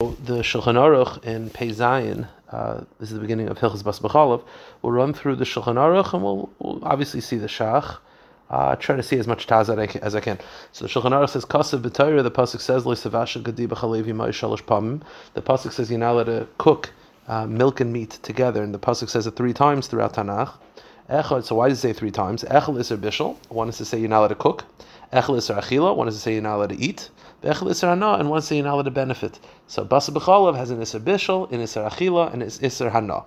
So the Shulchan Aruch in Pei Zayin, uh, this is the beginning of Hilchas Bas B'chalav. We'll run through the Shulchan Aruch and we'll, we'll obviously see the Shach. Uh, try to see as much Taz as I can. So the Shulchan Aruch says, Kasav b'Torah, the Pasuk says, Lo Savasha Gadi B'chalevi Ma'i Shalosh Pamim. The Pasuk says you're not allowed to cook uh, milk and meat together, and the Pasuk says it three times throughout Tanakh. Echad, so why does it say three times? Echel Isser Bishel, one is to say you're not allowed to cook. Echel Isser Achila, one is to say you're not allowed to eat. And say you're not to benefit. So Basa B'chalav has an Isser Bishel, an Isser Achila, and an Isser Hana.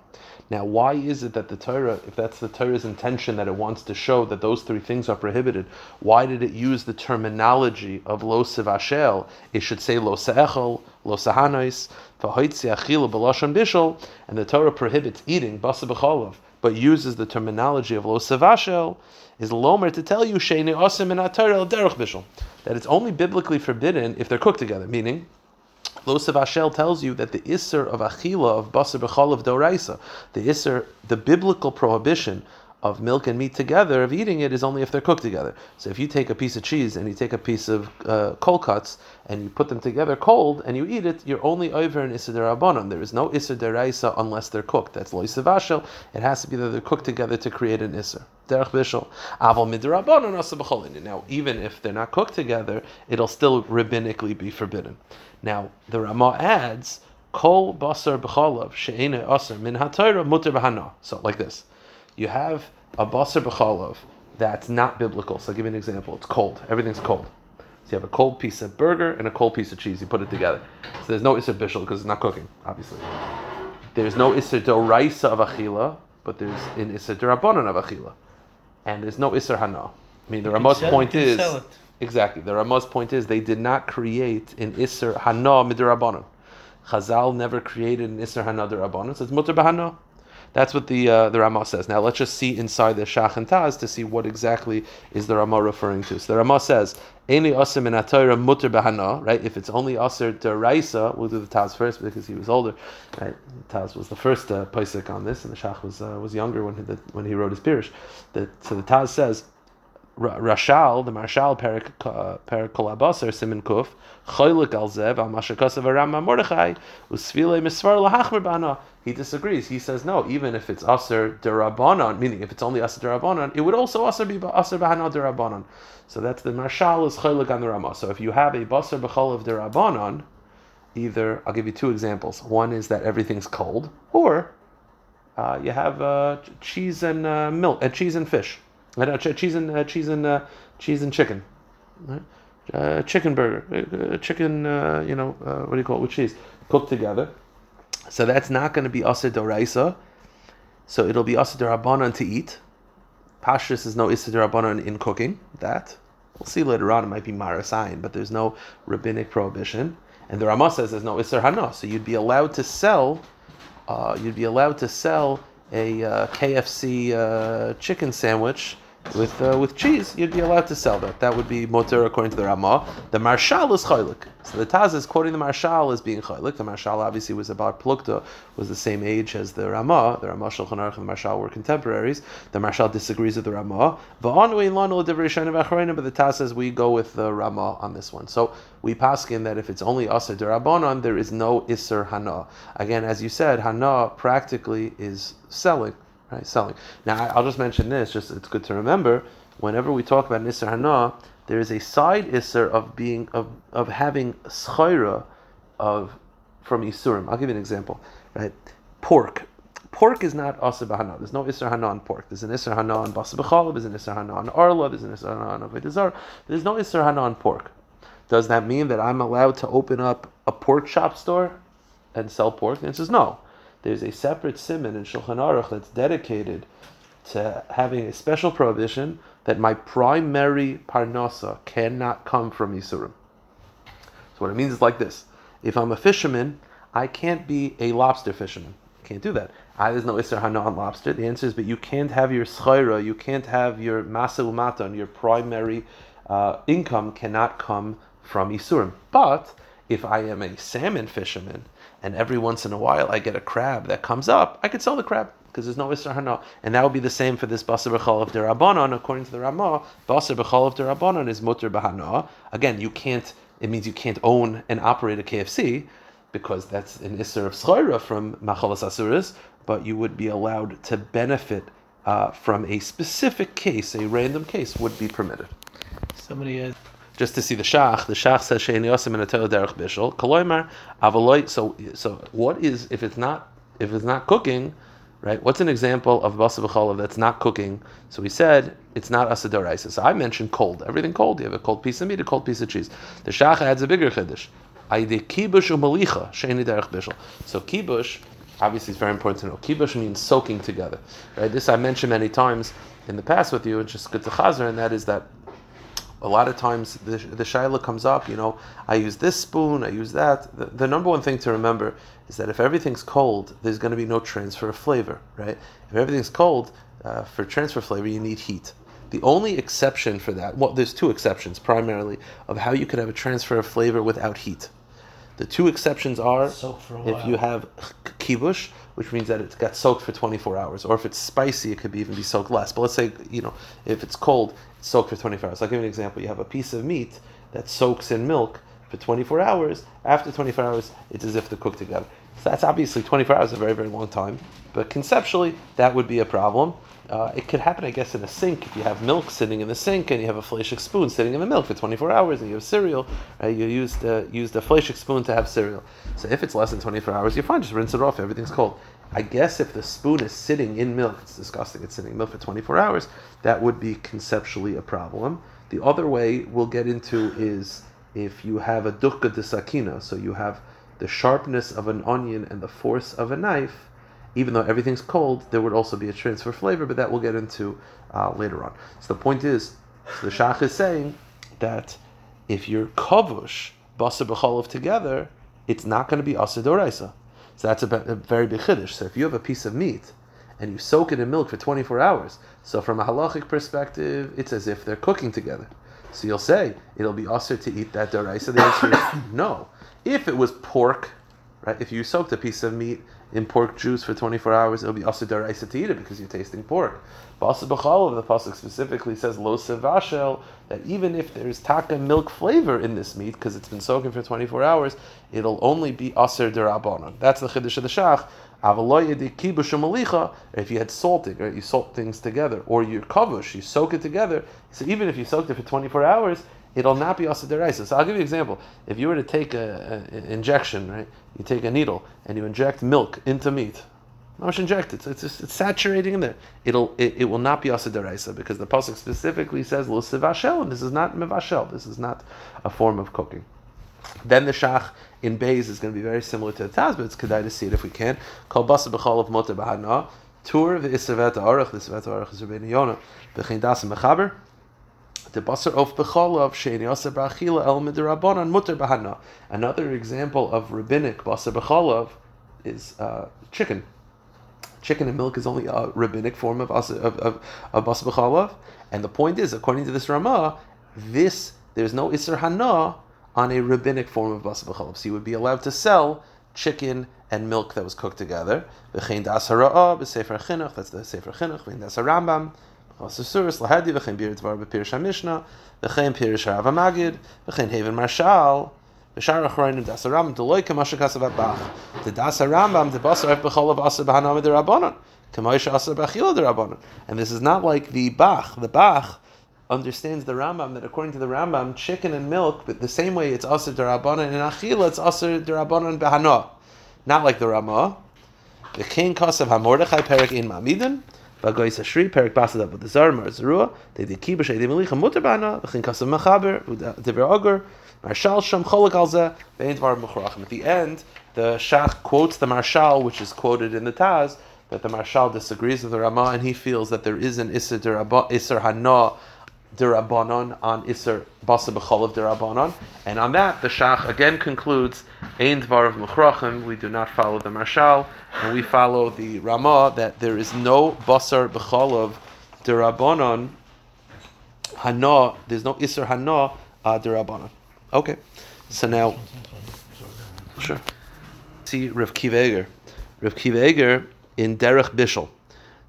Now, why is it that the Torah, if that's the Torah's intention that it wants to show that those three things are prohibited, why did it use the terminology of lo sevashel? It should say lo se'echel, lo sahanois, v'hoitzi achila b'lashon bishol, and the Torah prohibits eating basa b'cholav, but uses the terminology of lo sevashel, is lomer to tell you sheini osim in Torah derech bishol, that it's only biblically forbidden if they're cooked together, meaning Losav Ashel tells you that the Isser of Achila, of Basar Bechal of Doraisa, the Isser, the biblical prohibition of milk and meat together, of eating it, is only if they're cooked together. So if you take a piece of cheese and you take a piece of uh, cold cuts and you put them together cold and you eat it, you're only over an Isser Derabanan. There is no Isser Deraisa unless they're cooked. That's Loisav Ashel. It has to be that they're cooked together to create an Isser. Derech Now, even if they're not cooked together, it'll still rabbinically be forbidden. Now, the Ramah adds, Kol basar b'chalav she'ena asar min muter b'hana. So, like this. You have a basar b'chalav that's not biblical. So I'll give you an example. It's cold. Everything's cold. So you have a cold piece of burger and a cold piece of cheese. You put it together. So there's no Isser Bishul because it's not cooking, obviously. There's no Isser Doraisa of Achila, but there's an Isser Durabanan of Achila. And there's no Isser Hana. I mean, the Ramah's point is... Exactly. The Ramah's point is they did not create an Isser Hana Midrabanan. Chazal never created an Isser Hana Durabanan, so it's Mutter Bahana. That's what the uh, the Ramah says. Now let's just see inside the Shach and Taz to see what exactly is the Ramah referring to. So the Ramah says, "Any asim in atayra mutter bahana." Right? If it's only aser deraisa, we'll do the Taz first because he was older. Right? Taz was the first uh, on this, and the Shach was uh, was younger when he the, when he wrote his pirish. The, so the Taz says Rashal, the Maharshal Perik Kolabasar Simon Kuf, Choylik al Zev al Mashakasav Aram Mordechai, Usvile Misvar Lahachmer Bana. He disagrees. He says no, even if it's Aser Derabanan, meaning if it's only Aser Derabanan, it would also Aser be Aser Bahana Derabanan. So that's the Maharshal is Choylik on the Rama. So if you have a Basar Bechol of Derabanan, either I'll give you two examples. One is that everything's cold, or uh, you have uh, cheese and uh, milk, uh, cheese and fish. Uh, cheese and uh, cheese and uh, cheese and chicken, right? Uh, chicken burger, chicken, you know, what do you call it with cheese, cooked together. So that's not going to be doraisa. So it'll be derabanan to eat. Pashtus is no derabanan in cooking. That we'll see later on. It might be marasayin, but there's no rabbinic prohibition. And the Ramah says there's no hana, so you'd be allowed to sell. Uh, you'd be allowed to sell a uh, KFC uh, chicken sandwich with uh, with cheese, you'd be allowed to sell that. That would be motor according to the Ramah. The Maharshal is chaylik. So the Taz is quoting the Maharshal as being chaylik. The Maharshal obviously was about Plukta, was the same age as the Ramah. The Ramah Shulchan Aruch and the Maharshal were contemporaries. The Maharshal disagrees with the Ramah. But the Taz says we go with the Ramah on this one. So we paskin that if it's only Aser Derabanan, there is no Isser Hana. Again, as you said, Hana practically is selling right? Selling. Now, I'll just mention this. Just it's good to remember. Whenever we talk about Nisr Hana, there is a side Isser of being of of having schayra of from Isurim. I'll give you an example. Right, pork. Pork is not Asa Bahana. There's no Isser Hana on pork. There's an Isser Hana on Basa B'chalav, there's an Isser Hana on Arla, there's an Isser Hana on Avedazar. There's no Isser Hana on pork. Does that mean that I'm allowed to open up a pork shop store and sell pork? The answer is no there's a separate simon in Shulchan Aruch that's dedicated to having a special prohibition that my primary parnasa cannot come from Yisurim. So what it means is like this: If I'm a fisherman, I can't be a lobster fisherman. I can't do that. I, there's no Isser Hana on lobster. The answer is, but you can't have your schayra, you can't have your masa umatan, your primary uh, income cannot come from Isurim. But if I am a salmon fisherman and every once in a while I get a crab that comes up, I could sell the crab because there's no Isra Hana. And that would be the same for this Basar B'chal of Derabanan. According to the Ramah, Basar B'chal of Derabanan is Mutter Bahana. Again, you can't, it means you can't own and operate a KFC. because that's an isser of schayra from machalas asuris, but you would be allowed to benefit uh, from a specific case, a random case would be permitted. Somebody has. Just to see the shach, the shach says shein yosim in derech bishul. Koloimar avaloy. So, so what is if it's not if it's not cooking, right? What's an example of basa b'cholav that's not cooking? So we said it's not asadoraisa. So I mentioned cold. Everything cold. You have a cold piece of meat, a cold piece of cheese. The shach adds a bigger chiddush. Aide kibush umalicha shein derech bishul. So kibush obviously it's very important to know. Kibush means soaking together. Right? This I mentioned many times in the past with you. It's just good to chazer, and that is that a lot of times the, the shaila comes up, you know, I use this spoon, I use that. The, the, number one thing to remember is that if everything's cold, there's going to be no transfer of flavor, right? If everything's cold, uh, for transfer flavor, you need heat. The only exception for that, well, there's two exceptions primarily of how you could have a transfer of flavor without heat. The two exceptions are if you have kibush, which means that it got soaked for 24 hours, or if it's spicy, it could be even be soaked less. But let's say, you know, if it's cold, it's soaked for 24 hours. I'll give you an example. You have a piece of meat that soaks in milk for 24 hours. After 24 hours, it's as if they're cooked together. So that's obviously 24 hours, a very, very long time. But conceptually, that would be a problem. Uh, it could happen, I guess, in a sink. If you have milk sitting in the sink and you have a fleshik spoon sitting in the milk for 24 hours and you have cereal, right, you use the, use the fleshik spoon to have cereal. So if it's less than 24 hours, you're fine, just rinse it off, everything's cold. I guess if the spoon is sitting in milk, it's disgusting, it's sitting in milk for 24 hours, that would be conceptually a problem. The other way we'll get into is if you have a dukka de sakina, so you have the sharpness of an onion and the force of a knife, even though everything's cold, there would also be a transfer flavor, but that we'll get into uh, later on. So the point is, so the Shach is saying that if you're kavush, basa b'cholov together, it's not going to be asa doraisa. So that's a, a, very big chiddush. So if you have a piece of meat and you soak it in milk for 24 hours, so from a halachic perspective, it's as if they're cooking together. So you'll say it'll be usher to eat that doraisa. The answer is no. If it was pork, right? If you soaked a piece of meat in pork juice for 24 hours, it'll be also daraisa to eat it because you're tasting pork. Basa b'chalav, the pasuk specifically says lo sevashel that even if there's taka milk flavor in this meat because it's been soaking for 24 hours, it'll only be aser derabanan. That's the chiddush of the shach. If you had salting, right, you salt things together, or you kavush, you soak it together. So even if you soaked it for 24 hours, it'll not be asa deraisa. So I'll give you an example. If you were to take an injection, right, you take a needle and you inject milk into meat. Not inject it. So it's just, it's saturating in there. It'll it, it will not be asa deraisa because the pasuk specifically says lo and this is not mevashel. This is not a form of cooking. Then the shach in Bays is going to be very similar to the Taz, but it's kedai to see it if we can. Kol basa b'chol of moter b'hadna. Tur v'isravet arach. The isravet arach is Rabbeinu Yonah. V'chein das mechaber Another example of rabbinic basar becholav is uh, chicken. Chicken and milk is only a rabbinic form of of, of, of basar becholav, and the point is, according to this Ramah, this there's no iser hana on a rabbinic form of basar becholav. So you would be allowed to sell chicken and milk that was cooked together. That's the sefer chinuch. The the and this is not like the Bach. The Bach understands the Rambam that according to the Rambam chicken and milk but the same way it's asa d'Rabbanon and achila it's asa d'Rabbanon b'hana not like the Ramah the king kasav HaMordechai perik in Mamidin Vagois Ashri, Perik Basad Abu Dazar, Mar Zerua, they did Kibush, they Melicha Mutabana, Vachin Kasam Machaber, Dever Ogur, Maharshal Sham Cholak Alza, Vein Dvar Mechrachim. At the end, the Shach quotes the Maharshal, which is quoted in the Taz, that the Maharshal disagrees with the Ramah and he feels that there is an Isser Hana derabanan on iser basa b'cholav derabanan, and on that the shach again concludes ein dvar of. We do not follow the Maharshal, and we follow the Ramah that there is no basar b'cholav derabanan hana. There's no iser hana uh. Okay, so now sure. See Rav Kiva Rav Kiva in Derech Bishel.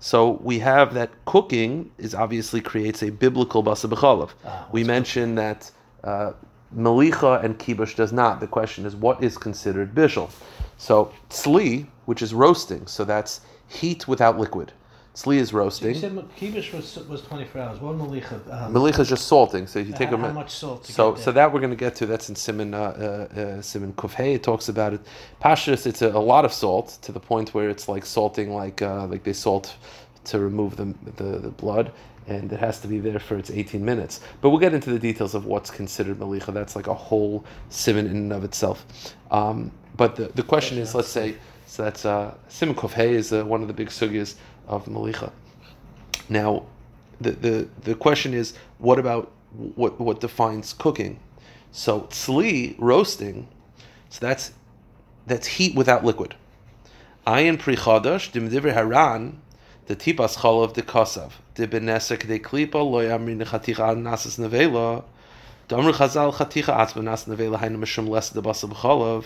So we have that cooking is obviously creates a biblical basa b'chalav. Ah, we mentioned that uh, Melicha and kibush does not. The question is, what is considered bishul? So tzli, which is roasting, so that's heat without liquid. Tzli is roasting. So you said kibush was, was 24 hours. What melicha? Um, Melicha is just salting. So you take how, a how much salt? To So, so that we're going to get to. That's in Simon, uh, uh, uh, Simon Kufhei. It talks about it. Pashtus, it's a, a lot of salt to the point where it's like salting, like uh, like they salt to remove the, the the blood, and it has to be there for its 18 minutes. But we'll get into the details of what's considered malicha. That's like a whole Simon in and of itself. Um, but the, the question is, let's say, so that's uh, Simon Kufhei is uh, one of the big sugyas of malicha. Now, the, the, the question is, what about what, what defines cooking? So tzli, roasting, so that's that's heat without liquid. Ayin pri chadash, dim divri haran, the tipas chalav de kasav, de benesek de klipa, lo yamri nechaticha nasas nevela, damru chazal chaticha atzba nas nevela hainu mishum les de basa b'chalav,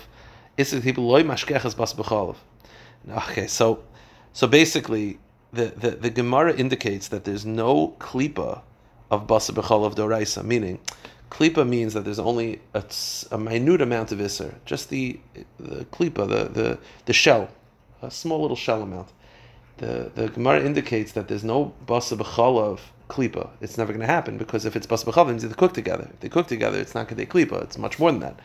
isik tipa loy mashkechas basa b'chalav. Okay, so so basically, the, the, the Gemara indicates that there's no klipa of basa b'chol of doraisa, meaning klipa means that there's only a, a minute amount of iser, just the the klipa, the, the, the shell, a small little shell amount. The the Gemara indicates that there's no basa b'chol of klipa. It's never going to happen because if it's basa b'chol, it they cook together. If they cook together, it's not be klipa. It's much more than that.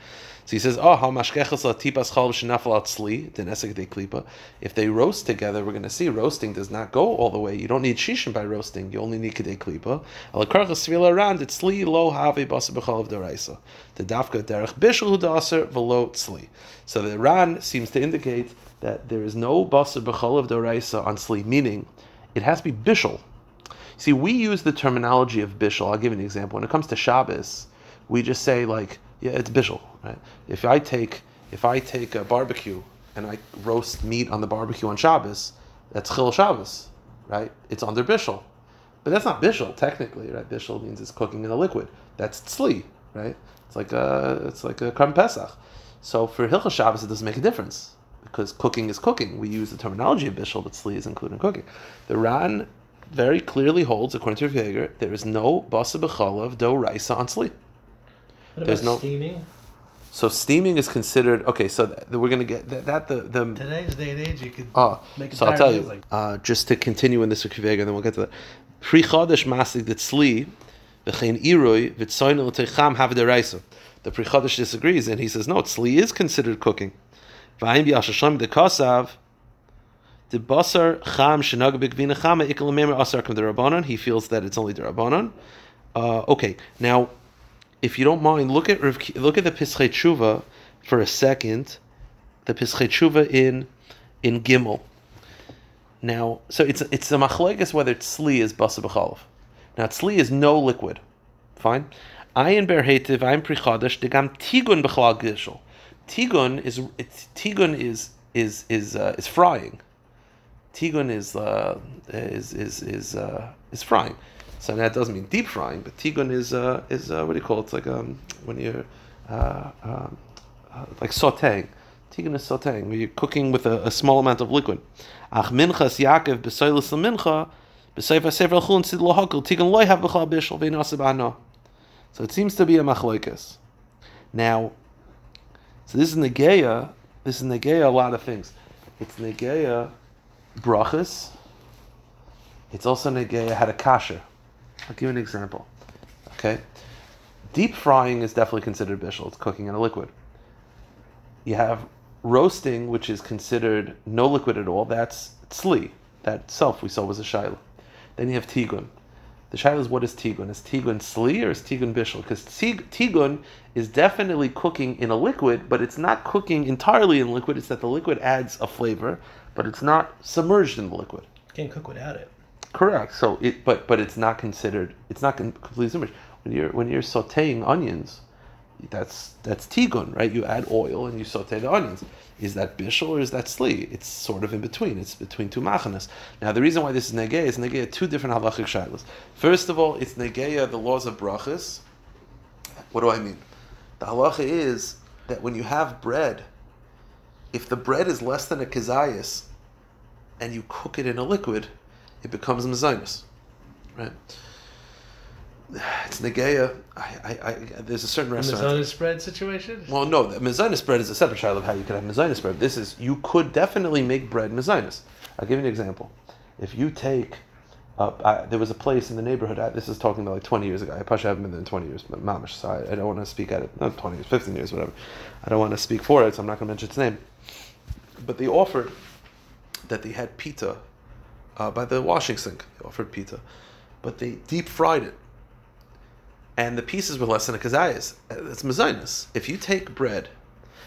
So he says, ah, "Oh, how mashkechas la tipas chal shenafal at sli de klipa." If they roast together, we're going to see roasting does not go all the way. You don't need shishin by roasting. You only need kedei klipa. Al karchas svila around it sli lo have basa b'chal of doraisa. The dafka derech bishul hu daser velo tzli. So the Ran seems to indicate that there is no basa b'chal of doraisa on sli, meaning it has to be bishul. See, we use the terminology of bishul. I'll give you an example. When it comes to Shabbos, we just say like, yeah, it's bishul, right? If I take if I take a barbecue and I roast meat on the barbecue on Shabbos, that's chil Shabbos, right? It's under bishul, but that's not bishul technically, right? Bishul means it's cooking in a liquid. That's tzli, right? It's like a it's like a Karm Pesach. So for Hilchah Shabbos, it doesn't make a difference because cooking is cooking. We use the terminology of bishul, but tzli is included in cooking. The Ran very clearly holds, according to Rav Yeager, there is no basa b'chalav do raisa on tzli. What there's about no- steaming? So steaming is considered okay. So th- we're gonna get that, that the the Today's day and age, you could Oh, make so I'll tell you. like- Uh, just to continue in this Kivega, and then we'll get to that. Pri chodesh masig the tzli, v'chein iroi v'tzoyin l'teicham have the Pri chodesh disagrees, and he says no, tzli is considered cooking. V'ayim b'yashashlam de kosav. The basar cham shenag b'gvina chama ikal memer asar derabanan. He feels that it's only derabanan. Uh, okay, now, if you don't mind, look at look at the Pischei Tshuva for a second. The Pischei Tshuva in in Gimel. Now, so it's it's a machlekas whether tzli is basa b'chalav. Now, tzli is no liquid. Fine. Ayin ber hetiv, ayin pri chadash, degam tigun b'chalal gishel. Tigun is tigun is is is uh, is frying. Tigun is uh, is is is uh, is frying. So that doesn't mean deep frying, but tigun is uh, is uh, what do you call it? It's like um, when you're uh, um, uh, like sautéing. Tigun is sautéing, where you're cooking with a, a small amount of liquid. Ach minchas Yaakov b'soilis sid tigun loy have b'chal bishul. So it seems to be a machloikas. Now, so this is negeya. This is negeya a lot of things. It's negeya brachas. It's also negeya had a kasha. I'll give you an example. Okay, deep frying is definitely considered bishul. It's cooking in a liquid. You have roasting, which is considered no liquid at all. That's tzli. That self we saw was a shaila. Then you have tigun. The shaila is what is tigun? Is tigun tzli or is tigun bishul? Because tigun is definitely cooking in a liquid, but it's not cooking entirely in liquid. It's that the liquid adds a flavor, but it's not submerged in the liquid. can't cook without it. Correct. So it, but but it's not considered. It's not completely submerged. When you're when you're sautéing onions, that's that's tigun, right? You add oil and you saute the onions. Is that bishul or is that sli? It's sort of in between. It's between two machanas. Now the reason why this is negeya is negeya two different halachic shilas. First of all, it's negeya the laws of brachas. What do I mean? The halacha is that when you have bread, if the bread is less than a kazayas, and you cook it in a liquid, it becomes mezainis, right? it's negeya. I, I, I, there's a certain restaurant. Mizana spread situation? Well, no, the mezainis bread is a separate child of how you could have mezainis bread. This is you could definitely make bread mezainis. I'll give you an example. If you take, uh, I, there was a place in the neighborhood. I, this is talking about like 20 years ago. I probably haven't been there in 20 years, but mamish. So I, I don't want to speak at it. Not 20 years, 15 years, whatever. I don't want to speak for it, so I'm not going to mention its name. But they offered that they had pita uh, by the washing sink. They offered pita, but they deep fried it and the pieces were less than a kazayas. It's mezainis. If you take bread,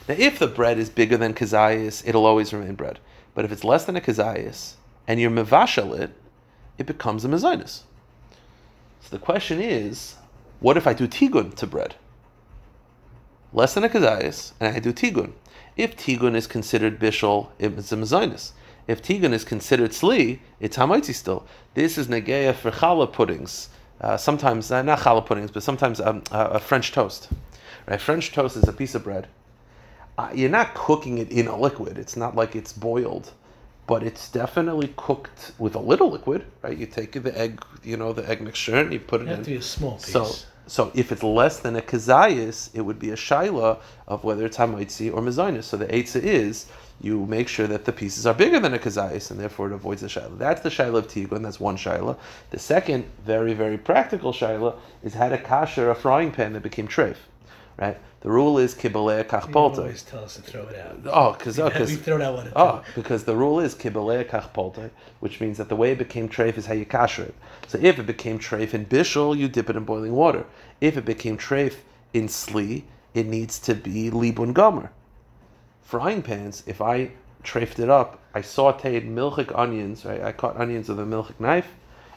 now if the bread is bigger than kazayas, it'll always remain bread. But if it's less than a kazayas and you're mevashal it, it becomes a mezainis. So the question is, what if I do tigun to bread? Less than a kazayas, and I do tigun. If tigun is considered bishul, it's a mezainis. If tigun is considered sli, it's hamaitzi still. This is negeya for challah puddings uh, sometimes uh, not challah puddings, but sometimes um, uh, a French toast. Right, French toast is a piece of bread. Uh, you're not cooking it in a liquid. It's not like it's boiled, but it's definitely cooked with a little liquid. Right, you take the egg, you know, the egg mixture, and you put it, It have in. to be a small piece. So, so if it's less than a kazayas, it would be a shaila of whether it's hamaitzi or mezainis. So the eitzah is you make sure that the pieces are bigger than a kazayas, and therefore it avoids the shaila. That's the shaila of tigun. That's one shaila. The second, very very practical shaila, is had a kasher a frying pan that became treif. Right. The rule is kibalei you kachpolta. always tell us to throw it out. Oh, because oh, we throw one. Oh, because the rule is kibalei kachpolte, which means that the way it became treif is how you kasher it. So if it became treif in bishul, you dip it in boiling water. If it became treif in sli, it needs to be libun gomer. Frying pans, if I treifed it up, I sauteed milchik onions, right? I cut onions with a milchik knife,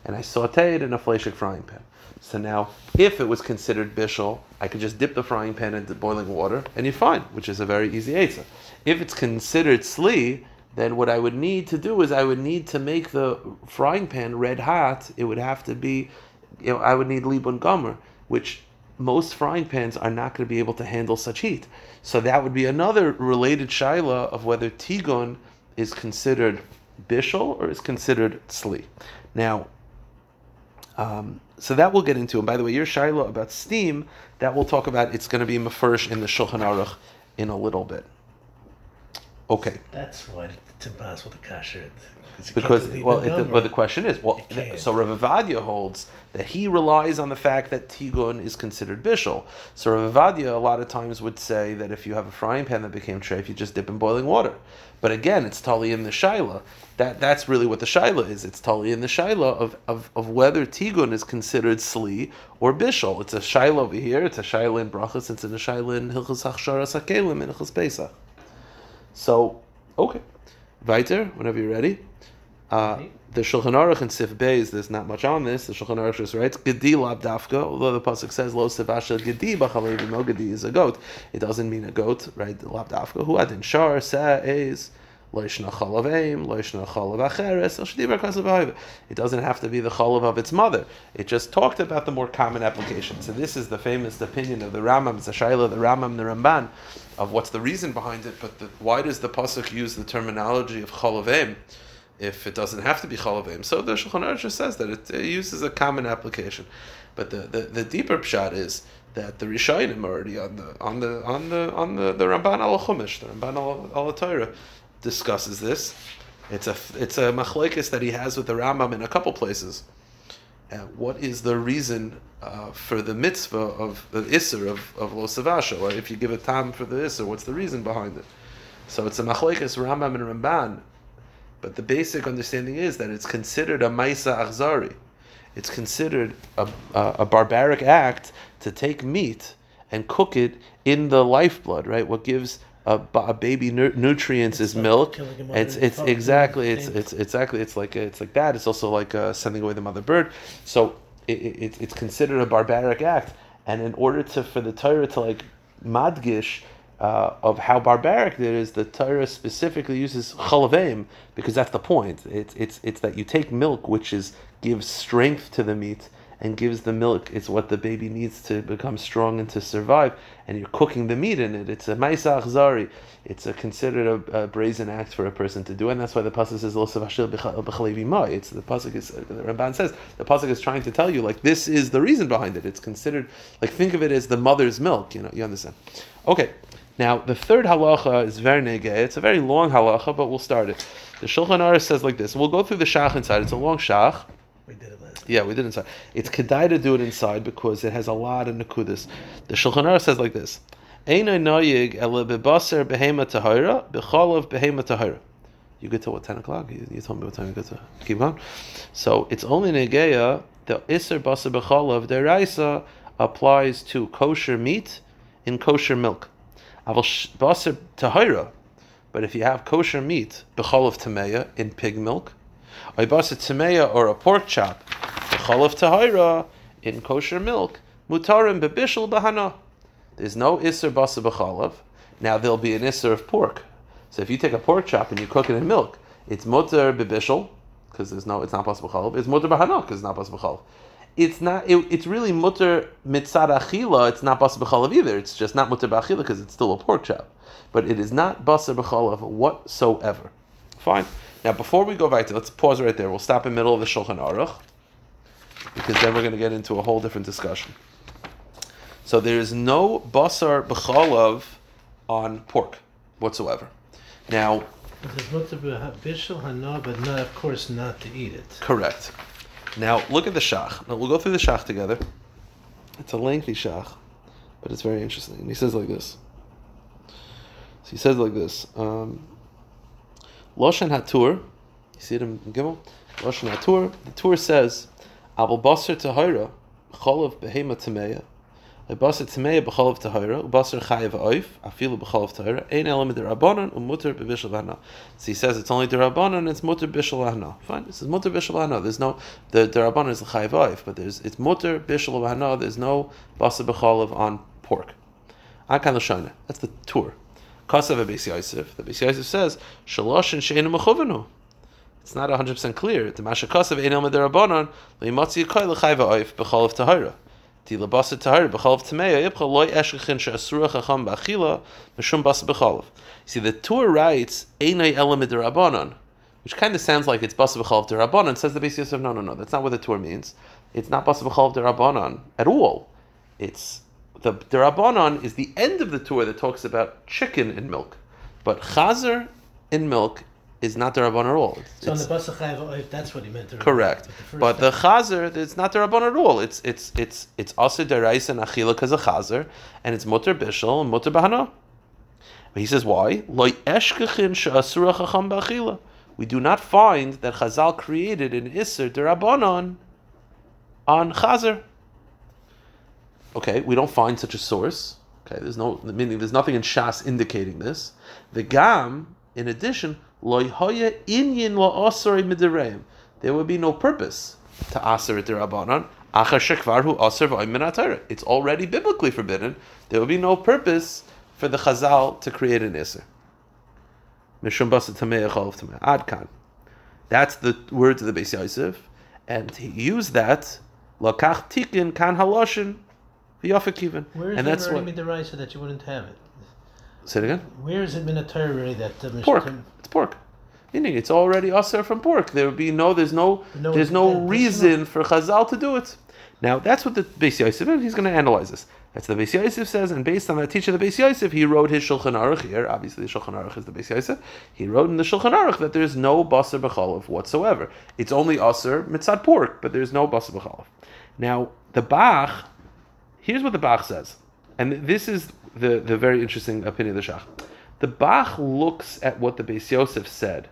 and I sauteed in a fleshik frying pan. So now, if it was considered bishul, I could just dip the frying pan into boiling water, and you're fine, which is a very easy answer. If it's considered sli, then what I would need to do is I would need to make the frying pan red hot. It would have to be, you know, I would need libun gomer, which most frying pans are not going to be able to handle such heat. So that would be another related shaila of whether tigun is considered bishul or is considered sli. Now, um, so that we'll get into. And by the way, your shaila about steam, that we'll talk about. It's going to be mafurish in the Shulchan Aruch in a little bit. Okay. That's why it's impossible to kasher it. Because well, gomer. but the question is, well, so Rav Avadia holds that he relies on the fact that tigun is considered bishul. So Rav Avadia a lot of times would say that if you have a frying pan that became treif, you just dip in boiling water. But again, it's Tali in the shaila. That that's really what the shaila is. It's Tali in the shaila of, of, of whether tigun is considered sli or bishul. It's a shaila over here. It's a shaila in brachas. It's in a shaila in hilchas hachshara sakelim in hilchas pesach. So okay, weiter whenever you're ready. Uh, the Shulchan Aruch and Sif Beis, there's not much on this. The Shulchan Aruch just writes, Gedi lab dafka, although the Pasuk says, Lo sevasha gedi b'chalev, even though gedi is a goat. It doesn't mean a goat, right? Lab dafka, hu adin shar, sa, eis, lo yishna chalav eim, lo yishna chalav acheres. It doesn't have to be the chalav of its mother. It just talked about the more common application. So this is the famous opinion of the Rambam, it's a Shaila, the Rambam, the Ramban, of what's the reason behind it, but the, why does the Pasuk use the terminology of chalav eim? If it doesn't have to be chalavim. So the Shulchan Aruch just says that it, it uses a common application. But the, the, the deeper pshat is that the Rishayim are already on the on the on the on the, the Ramban al Chumash, the Ramban al Torah discusses this. It's a it's a machlekes that he has with the Rambam in a couple places. Uh, what is the reason uh, for the mitzvah of the isser of of lo? Or if you give a tam for the isser, what's the reason behind it? So it's a machlekes Rambam and Ramban. But the basic understanding is that it's considered a maisa achzari. It's considered a, a, a barbaric act to take meat and cook it in the lifeblood, right? What gives a, a baby nu- nutrients is like milk. killing a mother It's it's exactly it's it's exactly it's like it's like that. It's also like uh, sending away the mother bird. So it, it, it's- it's considered a barbaric act, and in order to for the Torah to like madgish uh, of how barbaric it is, the Torah specifically uses chalavim because that's the point. It's it's it's that you take milk, which is gives strength to the meat, and gives the milk. It's what the baby needs to become strong and to survive. And you're cooking the meat in it. It's a maisach zari. It's a considered a, a, brazen act for a person to do, and that's why the pasuk says "Lo It's the pasuk is the Ramban says the pasuk is trying to tell you like this is the reason behind it. It's considered like think of it as the mother's milk. You know, you understand? Okay. Now the third halacha is very nege. It's a very long halacha, but we'll start it. The Shulchan Aruch says like this. We'll go through the shach inside. It's a long shach. We did it last. Yeah, we did it inside. It's kedai to do it inside because it has a lot of nekudas. The Shulchan Aruch says like this. Eina noyig ele bebaser behema tahira becholov behema tahira. You get to what ten o'clock? You, you, told me what time you get to. Keep going. So it's only negeya the iser baser becholov deraisa applies to kosher meat in kosher milk. But if you have kosher meat becholov tameya in pig milk, or tameya or a pork chop becholov tahira in kosher milk, mutarim bebishul bahana. There's no Isser Basa B'chalav. Now there'll be an Isser of pork. So if you take a pork chop and you cook it in milk, it's Mutter B'bishel, because there's no, it's not Basa B'chalav. It's Mutter B'hanah, because it's not Basa B'chalav. It's not. It, it's really mutter mitzad achila. It's not basa b'chalav either. It's just not mutter b'achila because it's still a pork chop. But it is not basa b'chalav whatsoever. Fine. Now before we go back to, let's pause right there. We'll stop in the middle of the Shulchan Aruch because then we're going to get into a whole different discussion. So there is no basar b'chalav on pork whatsoever. Now, There's bishul hana, but not, of course, not to eat it. correct. Now look at the shach. Now we'll go through the shach together. It's a lengthy shach, but it's very interesting. And he says like this. So he says like this. Um, Loshan Hatur, you see it in Gimel? Loshan Hatur, the Tur says, Abel Basar Tahira, Cholav Behema Tameya, Basar Tameya B'cholav Tahira, Basar Chayav Oif, Afilu B'cholav Tahira, Ein Elam Rabbanon, Umutter U'M B'Bishal Vahna. So he says it's only and it's Mutter Bishal Vahna. Fine, this is Mutter Bishal Vahna. There's no, the Rabbanon is Chayav Oif, but there's, it's Mutter Bishal Vahna, there's no Basar B'cholav on pork. Akan L'shana, that's the Tur. Kasav Beis Yosef. The Beis Yosef says Shalosh and Sheinu Mechuvenu. It's not 100 percent clear. The Masha Kasav Einel Mederabanan Leimatzi Koy Lechayva Oif B'Chalav Tahira. See, the Tur writes Einay Elam Mederabanan, which kind of sounds like it's Basa B'Chalav Derabanan. Says the Beis Yosef, no, no, no, that's not what the Tur means. It's not Basa B'Chalav Derabanan at all. It's the Derabanan is the end of the Tur that talks about chicken and milk, but chazer in milk is not Derabanan at all. It's, So on the basa chayv oif, that's what he meant. to correct, the but first the chazer it's not Derabanan at all. It's it's it's it's also derais and achila because of chazer, and it's mutter bishel and mutter bahana. But he says why? Loi eshkechin she'asura chacham ba'achila. We do not find that Chazal created an iser derabanan on chazer. Okay, we don't find such a source. Okay, there's no meaning. There's nothing in Shas indicating this. The gam, in addition, loy hoya inyin asari midireim. There would be no purpose to aser it derabanan. Achar shekvar hu aser v'oimin It's already biblically forbidden. There would be no purpose for the Chazal to create an iser. Mishum basa tamei echolov tamei. Ad. That's the words of the Beis Yosef, and he used that lakach tikin kan haloshin Where is and that's what. the so that you wouldn't have it? Say it again. Where has it been a Torah already that uh, Mr. Pork. It's pork. Meaning it's already aser from pork. There would be no. There's no. No, there's no reason for Chazal to do it. Now that's what the Beis Yosef. and He's going to analyze this. That's the Beis Yosef says, and based on that teaching of the Beis Yosef, he wrote his Shulchan Aruch here. Obviously, the Shulchan Aruch is the Beis Yosef. He wrote in the Shulchan Aruch that there's no basar b'chalav whatsoever. It's only aser mitzad pork, but there's no basar b'chalav. Now the Bach, here's what the Bach says, and this is the the very interesting opinion of the Shach. The Bach looks at what the Beis Yosef said.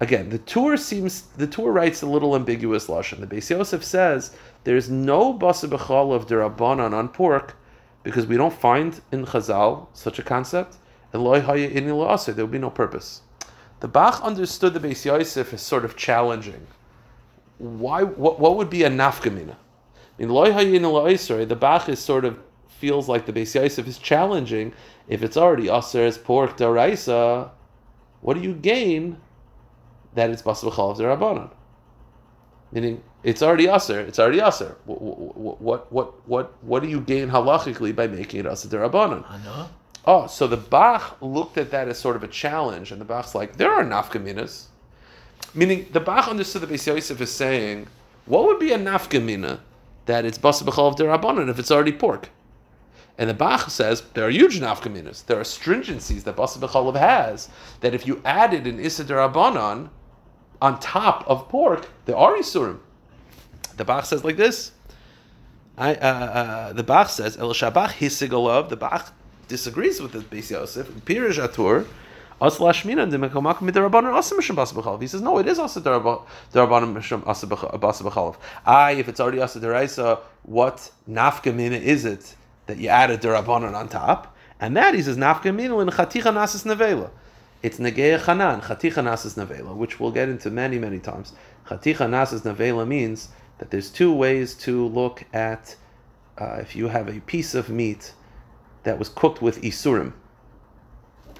Again, the tour seems the tour writes a little ambiguous lashon. The Beis Yosef says there's no basa b'chal of derabanan on pork because we don't find in Chazal such a concept. And loy haya in there will be no purpose. The Bach understood the Beis Yosef as sort of challenging. Why? What, what would be a nafkamina? In loy haya in the Bach is sort of feels like the Beis Yosef is challenging. If it's already aser as pork daraisa, what do you gain? that it's basa b'chalav derabanan. Meaning, it's already aser. It's already aser. What what what what what do you gain halachically by making it usher derabanan? Oh, so the Bach looked at that as sort of a challenge, and the Bach's like, there are nafkaminas. Meaning, the Bach understood the Beis Yosef is saying, what would be a nafkamina that it's basa b'chal of derabanan if it's already pork? And the Bach says there are huge nafkaminas. There are stringencies that basa b'chalav has that if you added an issa derabanan on top of pork, there are isurim. The Bach says like this. I, uh, uh, the Bach says El Shabach hisigalav. The Bach disagrees with the Beis Yosef. Pirish Atur. He says no, it is mishum asa. I, if it's already asa deraisa, what nafkamina is it that you added derabanan on top? And that he says nafkamina in chaticha nasis nevela. It's negeya chanan chaticha nasis nevela, which we'll get into many many times. Chaticha nasis nevela means that there's two ways to look at uh, if you have a piece of meat that was cooked with isurim,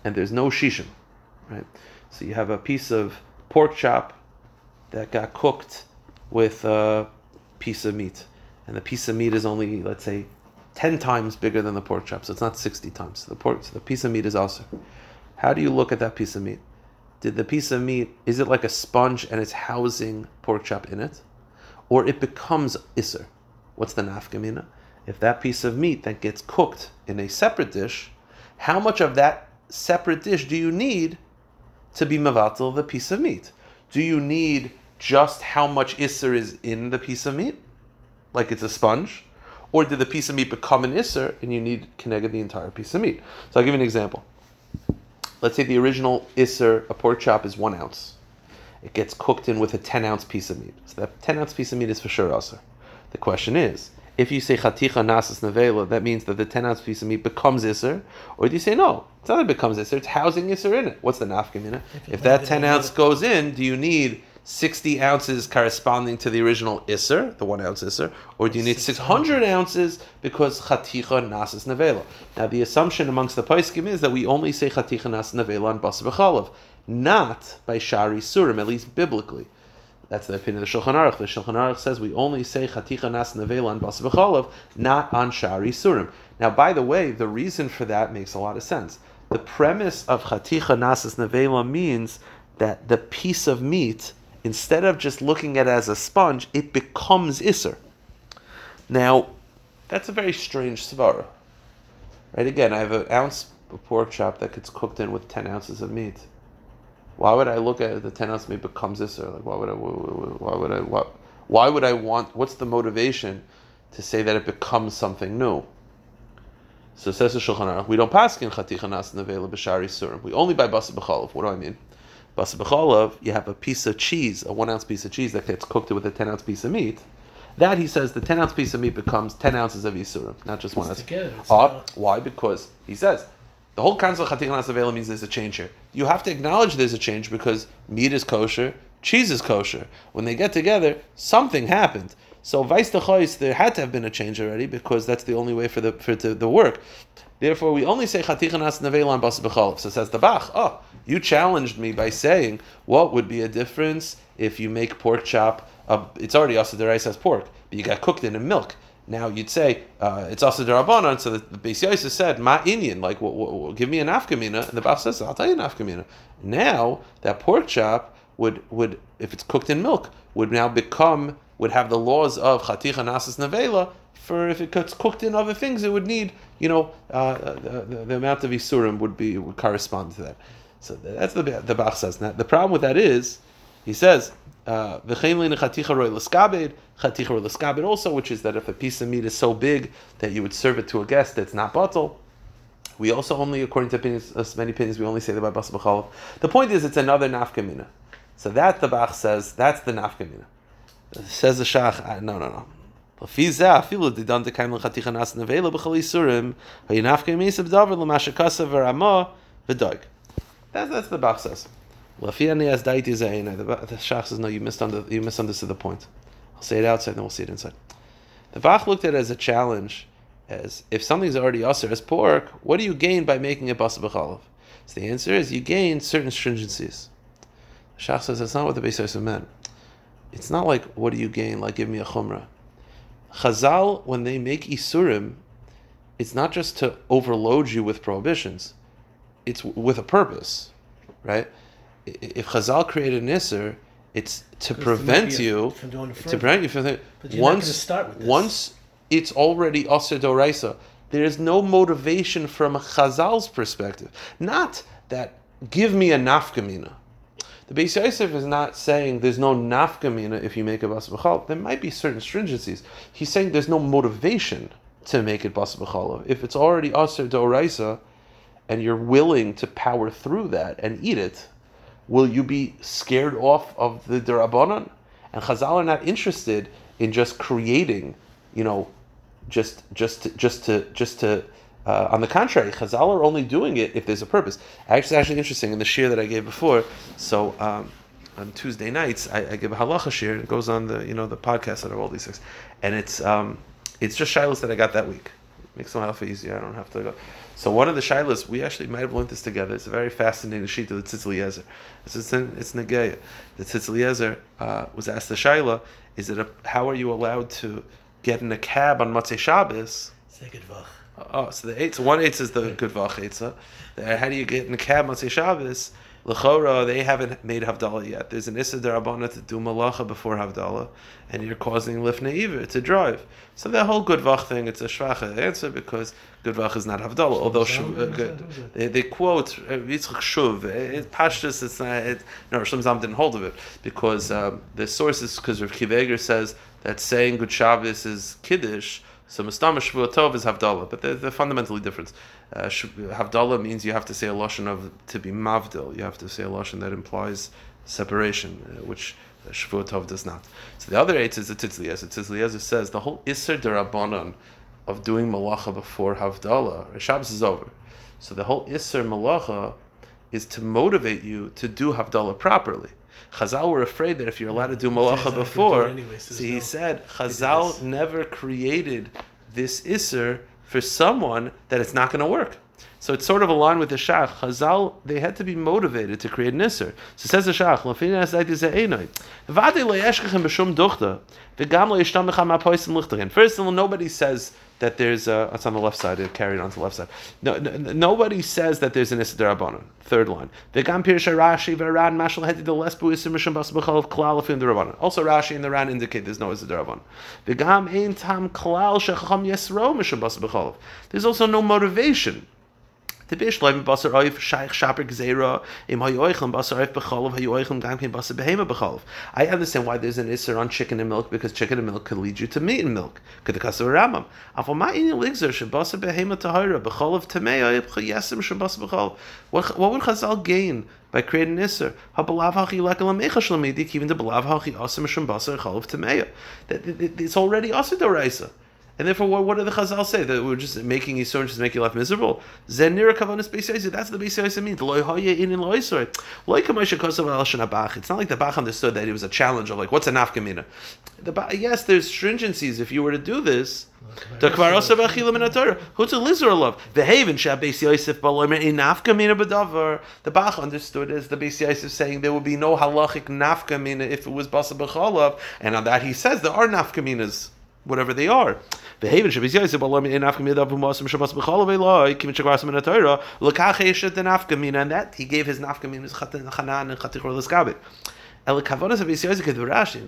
and there's no shishim, right? So you have a piece of pork chop that got cooked with a piece of meat, and the piece of meat is only, let's say, ten times bigger than the pork chop, so it's not sixty times. The pork, so the piece of meat is also. How do you look at that piece of meat? Did the piece of meat is it like a sponge and it's housing pork chop in it? or it becomes iser. What's the nafkamina? If that piece of meat that gets cooked in a separate dish, how much of that separate dish do you need to be mavatal the piece of meat? Do you need just how much iser is in the piece of meat, like it's a sponge, or did the piece of meat become an iser and you need connected the entire piece of meat? So I'll give you an example. Let's say the original iser, a pork chop, is one ounce it gets cooked in with a 10 ounce piece of meat. So that 10 ounce piece of meat is for sure also. The question is, if you say chaticha nasas nevela, that means that the 10 ounce piece of meat becomes iser, or do you say no? It's not that it becomes iser, it's housing iser in it. What's the nafkamina? If, if that 10 ounce goes in, do you need 60 ounces corresponding to the original iser, the one ounce iser, or do you need 600 ounces because chaticha nasas nevela? Now the assumption amongst the paiskim is that we only say chaticha nasas nevela on bas b'chalav not by Shari Surim, at least biblically. That's the opinion of the Shulchan Aruch. The Shulchan Aruch says we only say Chaticha Nas Nevela on Bas not on Shari Surim. Now, by the way, the reason for that makes a lot of sense. The premise of Chaticha Nasas Nevela means that the piece of meat, instead of just looking at it as a sponge, it becomes Isser. Now, that's a very strange svara. Right? Again, I have an ounce of pork chop that gets cooked in with 10 ounces of meat why would I look at the ten ounce meat becomes or like why would I why would I why, why would I want what's the motivation to say that it becomes something new? So says the Shulchan Aruch, we don't pass in chaticha nas nevela b'shari surim. We only buy basa b'chalav. What do I mean? Basa b'chalav, you have a piece of cheese, a one ounce piece of cheese that gets cooked with a ten ounce piece of meat. That he says the ten ounce piece of meat becomes ten ounces of yisurim, not just one ounce. Uh, why? Because he says the whole concept of chatikh nasavela means there's a change here. You have to acknowledge there's a change because meat is kosher, cheese is kosher. When they get together, something happened. So vice the there had to have been a change already because that's the only way for the for the, the work. Therefore, we only say chatikh nas nevela bas. So says the Bach. Oh, you challenged me by saying what would be a difference if you make pork chop. Uh, it's already also the rice as pork, but you got cooked in a milk. Now you'd say uh, it's also derabanan. So the, the Beis Yosef said ma inyan, like w- w- give me an afkamina, and the Bach says I'll tell you an afkamina. Now that pork chop would would if it's cooked in milk would now become would have the laws of chaticha nasas nevela. For if it's cooked in other things, it would need you know uh, the, the, the, amount of isurim would be would correspond to that. So that's the the Bach says. Now the problem with that is he says uh, also, which is that if a piece of meat is so big that you would serve it to a guest that's not bottle. We also only, according to opinions, uh, many opinions, we only say that by bas b'chalav. The point is, it's another nafkamina. So that the Bach says that's the nafkamina. Says the Shach, no, no, no. That's, that's the Bach says. The, the Shach says, no, you misunderstood, you misunderstood the point. I'll say it outside, then we'll see it inside. The Bach looked at it as a challenge, as if something's already usher as pork, what do you gain by making it basa b'chalav? So the answer is you gain certain stringencies. Shach says that's not what the Beis meant. it's not like what do you gain? Like give me a chumrah. Chazal, when they make isurim, it's not just to overload you with prohibitions; it's with a purpose, right? If Chazal created an isur, it's to prevent you from doing it to prevent you from you're once gonna start with this. once it's already aser doraisa. There is no motivation from Chazal's perspective. Not that give me a nafkamina. The Beis Yosef is not saying there's no nafkamina if you make a bas b'chal. There might be certain stringencies. He's saying there's no motivation to make it bas b'chal. If it's already aser doraisa, and you're willing to power through that and eat it, will you be scared off of the derabanan? And Chazal are not interested in just creating, you know, just just just to just to. Uh, on the contrary, Chazal are only doing it if there's a purpose. Actually, it's actually interesting in the shiur that I gave before. So um, on Tuesday nights, I, I give a halacha shiur. It goes on the you know the podcast that are all these things, and it's um, it's just shilas that I got that week. Makes my life easier. I don't have to go. So one of the shilas, we actually might have learned this together. It's a very fascinating sheet of the Tzitz. It's it's, in, it's Negeya. The Tzitz uh, was asked the shaila: Is it a, how are you allowed to get in a cab on Motzei Shabbos? Good vach. Oh, so the so one eight is the good vach eitzah. How do you get in a cab Motzei Shabbos? L'chora, they haven't made Havdalah yet. There's an Issa Darabana to do Malacha before Havdalah, and you're causing Iver to drive. So that whole good vach thing, it's a shvacha answer because good vach is not Havdalah. Although shuv, uh, good, they, they quote uh, Yitzchak Shuv, it pashtus, it's not, it, no, Rosh Zam didn't hold of it because um, the source is because Rav Akiva Eiger says that saying Good Shabbos is Kiddush, so Mustama Shavua Tov is Havdalah, but they're, they're fundamentally different. Uh, Havdalah means you have to say a lashon of to be mavdil. You have to say a lashon that implies separation, uh, which uh, Shavua Tov does not. So the other eight is the Eliezer. Tzitz Eliezer says the whole Isser Derabanan of doing malacha before Havdalah, Shabbos is over. So the whole Isser malacha is to motivate you to do Havdalah properly. Chazal were afraid that if you're allowed to do malacha I can do it before, anyway, so see, he no- said. Chazal never created this Isser for someone that it's not going to work. So it's sort of aligned with the Shach. Chazal, they had to be motivated to create an Isser. So says the Shach, "Lafina es dait ze einoi. Vade lo yeshkechem b'shum duchta, v'gam lo yishtamech ha poisim lichtagen." First of all, nobody says that there's a, it's on the left side, it carried on to the left side. No, no, nobody says that there's an Isser Darabanan. Third line. V'gam pirsha Rashi v'ran mashal heti the less bu Isser mishum bas b'chal of klal afim Darabanan. Also Rashi and the Ran indicate there's no Isser The Gam ein tam klal shechacham yesro bas b'chal. There's also no motivation. The bish leim basar oif shaykh shaper gzeira im basar oif gam kein basar behema. I understand why there's an isser on chicken and milk because chicken and milk could lead you to meat and milk. Could the kasser ramam. Afal ma in ligzer she basar behema tahira becholov tamei oif chayesim she basar becholov. What what would Chazal gain by creating isser? Even the hachi asim it's already aser doraisa. And therefore, what, what do the Chazal say? That we're just making Yisur just make your life miserable? Zenira kavanas beisayis. That's the beisayis means. Loy hoye in in loysoy. Loy kamasha kosav al shana. It's not like the Bach understood that it was a challenge of like, what's a nafkamina? The Bach, yes, there's stringencies. If you were to do this, the. Who's a? The. The Bach understood as the beis Yosef saying there would be no halachic nafkamina if it was basa b'chalav, and on that he says there are nafkaminas whatever they are. The the and that he gave his Nafkaminas Chatan Chanan and Chatichor of the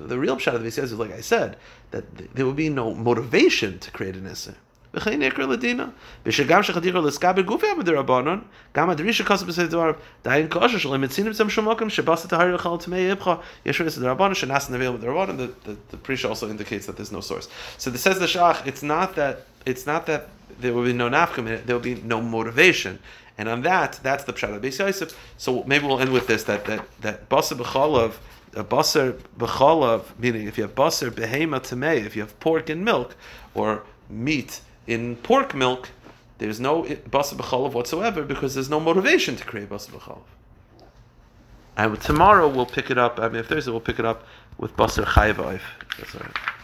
the real shot of Yosef like I said that there would be no motivation to create an Isser. וכן יקר לדינה, ושגם שחתיכו לסקאבר גופי עבד רבנון, גם הדרישה כוסף בסדר דבריו, דיין כושר שלו, מצינו בצם שום מקום, שבאסת ההר יאכל טמאי יבך, יש רס דרבנון, שנס נביל מדרבנון, the, the, the Prisha also indicates that there's no source. So it says the Shach, it's not that, it's not that there will be no nafkim in it, there will be no motivation. And on that, that's the Pshat of Beis Yosef. So maybe we'll end with this, that, that, that Basa B'chalav, a basar b'chalav, meaning if you have basar behema tamei, if you have pork and milk, or meat in pork milk, there's no basar b'chalav whatsoever because there's no motivation to create basar b'chalav. And tomorrow we'll pick it up. I mean, if Thursday we'll pick it up with basar chayiv. That's all right.